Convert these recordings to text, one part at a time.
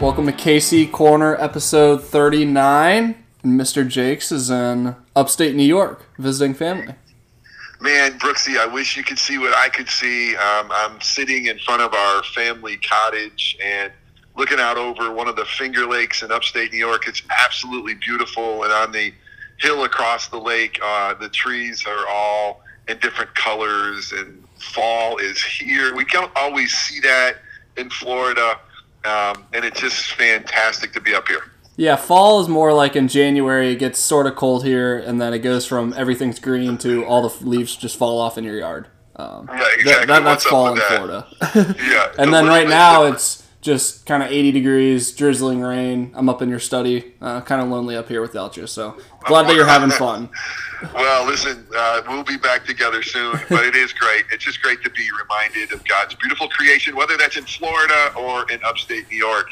Welcome to KC Corner, episode 39. And Mr. Jakes is in upstate New York visiting family. Man, Brooksy, I wish you could see what I could see. Um, I'm sitting in front of our family cottage and looking out over one of the Finger Lakes in upstate New York. It's absolutely beautiful. And on the hill across the lake, uh, the trees are all in different colors, and fall is here. We don't always see that in Florida, um, and it's just fantastic to be up here. Yeah, fall is more like in January. It gets sort of cold here, and then it goes from everything's green to all the leaves just fall off in your yard. Um, Yeah, exactly. that, that's What's fall in that? Florida. Yeah, and then right now different. it's just kind of 80 degrees, drizzling rain. I'm up in your study, uh, kind of lonely up here without you. So glad that you're having fun. Well, listen, uh, we'll be back together soon, but it is great. It's just great to be reminded of God's beautiful creation, whether that's in Florida or in upstate New York.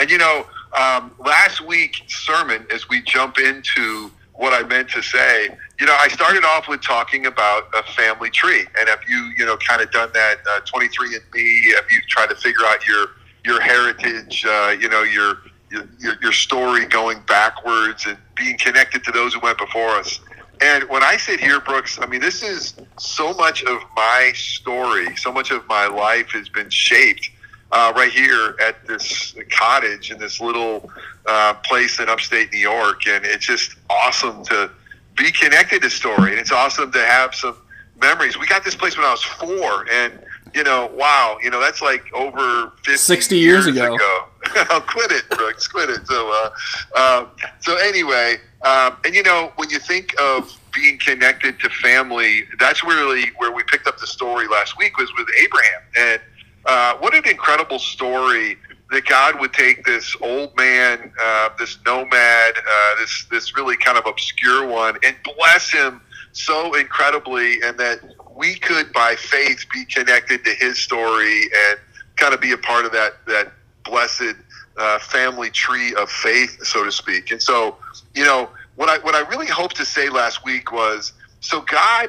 And you know, um, last week's sermon, as we jump into what I meant to say, you know, I started off with talking about a family tree, and have you, you know, kind of done that uh, 23 and Me? Have you tried to figure out your your heritage? Uh, you know, your your, your story going backwards and being connected to those who went before us. And when I sit here, Brooks, I mean, this is so much of my story, so much of my life has been shaped uh, right here at this cottage in this little uh, place in upstate New York. And it's just awesome to be connected to story. And it's awesome to have some memories. We got this place when I was four. And, you know, wow, you know, that's like over 50 60 years ago. I'll quit it, Brooks. Quit it. So, uh, um, so anyway, um, and you know, when you think of being connected to family, that's really where we picked up the story last week was with Abraham. And uh, what an incredible story that God would take this old man, uh, this nomad, uh, this this really kind of obscure one, and bless him so incredibly, and that we could, by faith, be connected to his story and kind of be a part of that that blessed uh, family tree of faith, so to speak. And so, you know, what I what I really hoped to say last week was, so God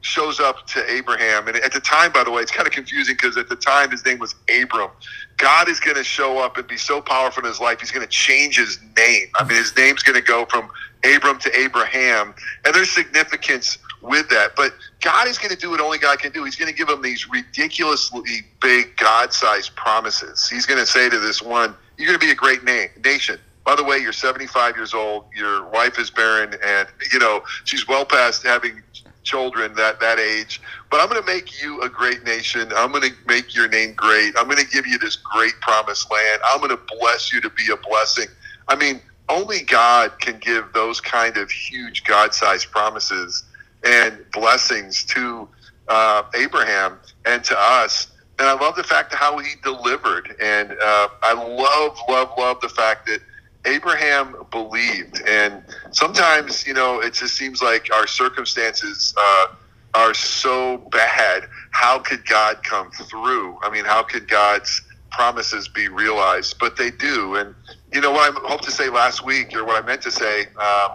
shows up to Abraham, and at the time, by the way, it's kind of confusing because at the time his name was Abram. God is going to show up and be so powerful in his life, he's going to change his name. I mean, his name's going to go from Abram to Abraham, and there's significance with that. But God is going to do what only God can do. He's going to give him these ridiculously big God-sized promises. He's going to say to this one, "You're going to be a great na- nation." By the way, you're 75 years old. Your wife is barren, and you know she's well past having children that that age. But I'm going to make you a great nation. I'm going to make your name great. I'm going to give you this great promised land. I'm going to bless you to be a blessing. I mean, only God can give those kind of huge God-sized promises and blessings to uh, Abraham and to us. And I love the fact of how he delivered. And uh, I love, love, love the fact that Abraham believed. And sometimes, you know, it just seems like our circumstances uh, are so bad. How could God come through? I mean, how could God's promises be realized? But they do. And, you know, what I hope to say last week, or what I meant to say, um,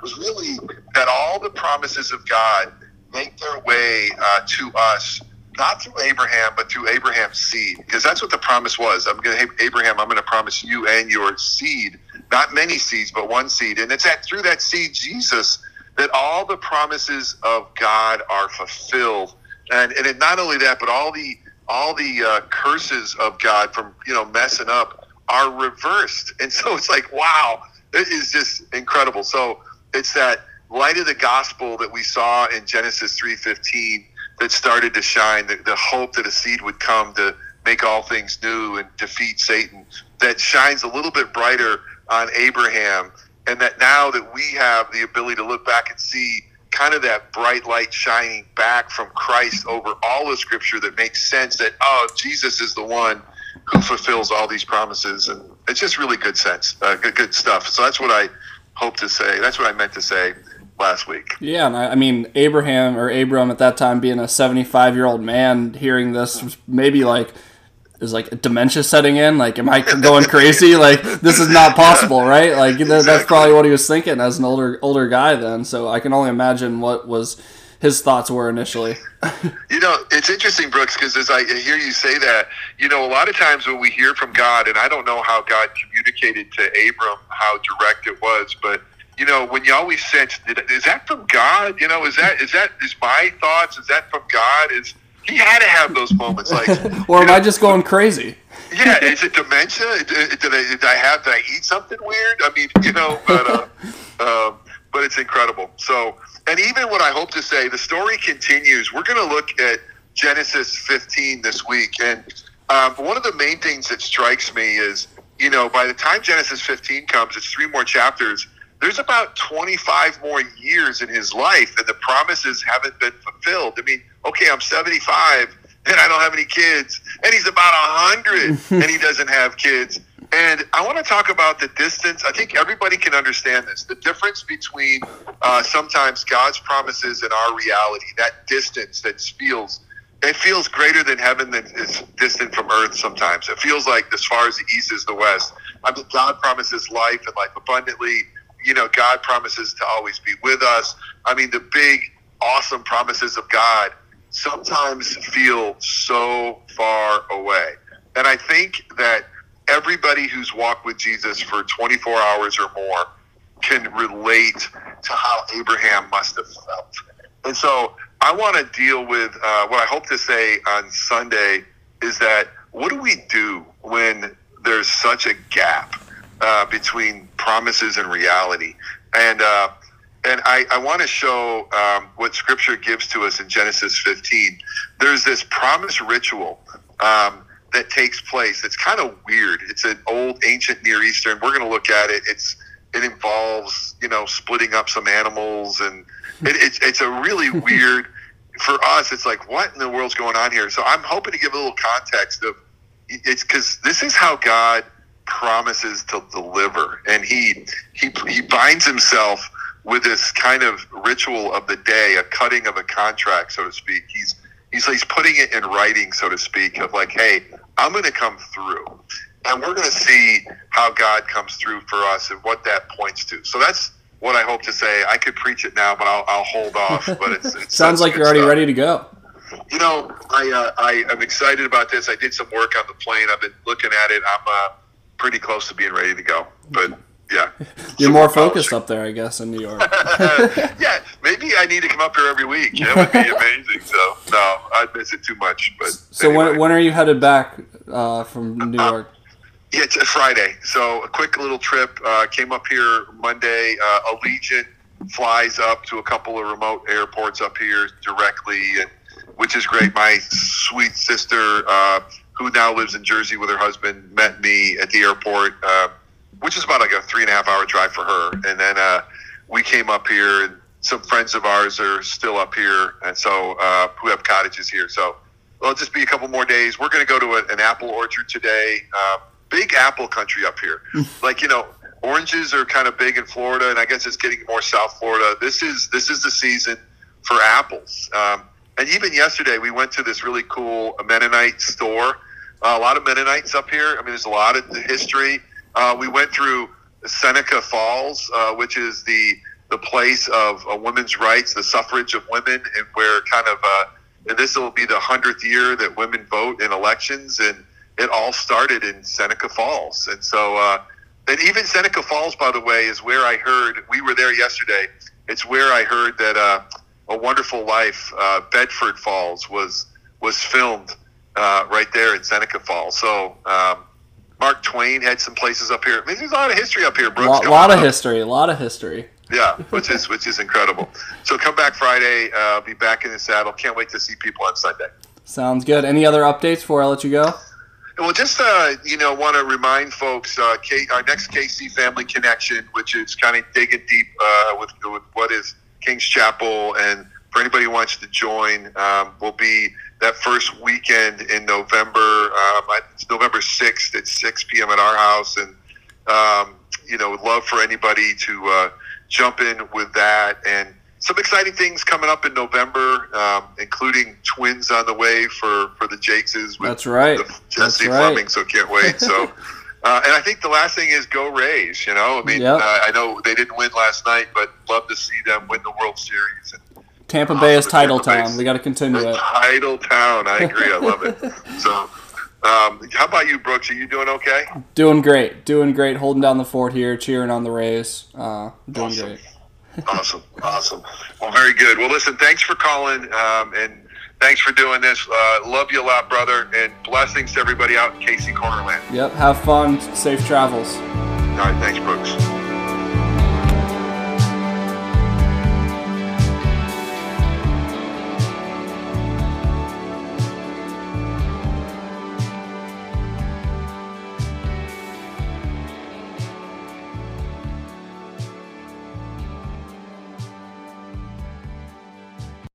was really that all the promises of God make their way uh, to us, not through Abraham, but through Abraham's seed, because that's what the promise was. I'm going to Abraham. I'm going to promise you and your seed, not many seeds, but one seed, and it's that through that seed, Jesus, that all the promises of God are fulfilled, and and not only that, but all the all the uh, curses of God from you know messing up are reversed, and so it's like wow, it is just incredible. So it's that light of the gospel that we saw in Genesis 3:15 that started to shine, the, the hope that a seed would come to make all things new and defeat Satan, that shines a little bit brighter on Abraham, and that now that we have the ability to look back and see kind of that bright light shining back from Christ over all of Scripture that makes sense that, oh, Jesus is the one who fulfills all these promises. And it's just really good sense, uh, good, good stuff. So that's what I hope to say. That's what I meant to say last week. Yeah, and I, I mean Abraham or Abram at that time being a 75 year old man, hearing this was maybe like is like dementia setting in. Like, am I going crazy? Like, this is not possible, right? Like, that- that's probably what he was thinking as an older older guy then. So I can only imagine what was his thoughts were initially. you know, it's interesting, Brooks, because as I hear you say that, you know, a lot of times when we hear from God, and I don't know how God communicated to Abram how direct it was, but you know, when you always sense, is that from God? You know, is that is that is my thoughts? Is that from God? Is he had to have those moments, like, or am know, I just going crazy? Yeah, is it dementia? Did I, did I have? Did I eat something weird? I mean, you know, but uh, um, but it's incredible. So, and even what I hope to say, the story continues. We're going to look at Genesis 15 this week, and um, one of the main things that strikes me is, you know, by the time Genesis 15 comes, it's three more chapters there's about 25 more years in his life and the promises haven't been fulfilled. I mean, okay, I'm 75 and I don't have any kids, and he's about 100 and he doesn't have kids. And I want to talk about the distance. I think everybody can understand this. The difference between uh, sometimes God's promises and our reality, that distance that feels it feels greater than heaven than is distant from earth sometimes. It feels like as far as the east is the west. I mean, God promises life and life abundantly you know, God promises to always be with us. I mean, the big, awesome promises of God sometimes feel so far away. And I think that everybody who's walked with Jesus for 24 hours or more can relate to how Abraham must have felt. And so I want to deal with uh, what I hope to say on Sunday is that what do we do when there's such a gap uh, between promises and reality. And uh, and I, I want to show um, what Scripture gives to us in Genesis 15. There's this promise ritual um, that takes place. It's kind of weird. It's an old, ancient Near Eastern. We're going to look at it. It's it involves you know splitting up some animals, and it, it's it's a really weird. For us, it's like what in the world's going on here? So I'm hoping to give a little context of it's because this is how God promises to deliver, and he he he binds himself with this kind of ritual of the day, a cutting of a contract, so to speak. He's he's he's putting it in writing, so to speak, of like, hey, I'm going to come through, and we're going to see how God comes through for us and what that points to. So that's what I hope to say. I could preach it now, but I'll, I'll hold off. But it's, it sounds like you're already stuff. ready to go. You know, I uh, I am excited about this. I did some work on the plane. I've been looking at it. I'm uh, pretty close to being ready to go. But yeah, you're more focused up there, I guess, in New York. yeah, maybe I need to come up here every week. That would be amazing. So no, I'd miss it too much. But so anyway. when when are you headed back uh, from New uh, York? Yeah, it's a Friday. So a quick little trip. Uh, came up here Monday. Uh, Allegiant flies up to a couple of remote airports up here directly, and which is great. My sweet sister uh, who now lives in Jersey with her husband, met me at the airport, uh, which is about like a three and a half hour drive for her. And then uh, we came up here, and some friends of ours are still up here, and so uh, who have cottages here. So it'll just be a couple more days. We're going to go to a, an apple orchard today. Uh, big apple country up here. like you know, oranges are kind of big in Florida, and I guess it's getting more South Florida. This is this is the season for apples. Um, and even yesterday, we went to this really cool Mennonite store uh, a lot of Mennonites up here. I mean, there's a lot of history. Uh, we went through Seneca Falls, uh, which is the the place of uh, women's rights, the suffrage of women, and where kind of uh, and this will be the hundredth year that women vote in elections, and it all started in Seneca Falls, and so. Uh, and even Seneca Falls, by the way, is where I heard we were there yesterday. It's where I heard that uh, a Wonderful Life, uh, Bedford Falls, was was filmed uh, right there in Seneca Falls. So um, Mark Twain had some places up here. I mean, there's a lot of history up here, Brooks. A lot, of history. A lot of history. Yeah, which is which is incredible. So come back Friday. Uh, be back in the saddle. Can't wait to see people on Sunday. Sounds good. Any other updates before I let you go? Well, just uh, you know, want to remind folks uh, K- our next KC Family Connection, which is kind of digging deep uh, with, with what is King's Chapel, and for anybody who wants to join, um, will be that first weekend in November. Um, it's November 6th at 6 p.m. at our house. And, um, you know, would love for anybody to uh, jump in with that. And some exciting things coming up in November, um, including twins on the way for, for the Jakeses. With That's right. Jesse That's Fleming, right. so can't wait. So. Uh, and I think the last thing is go Rays. You know, I mean, yep. uh, I know they didn't win last night, but love to see them win the World Series. And Tampa Bay is title Tampa town. Bay's- We got to continue it. Title town. I agree. I love it. So, um, how about you, Brooks? Are you doing okay? Doing great, doing great, holding down the fort here, cheering on the Rays. Uh, doing Awesome. great. Awesome. Awesome. Well, very good. Well, listen, thanks for calling um, and thanks for doing this. Uh, love you a lot, brother, and blessings to everybody out in KC Cornerland. Yep. Have fun. Safe travels. All right. Thanks, Brooks.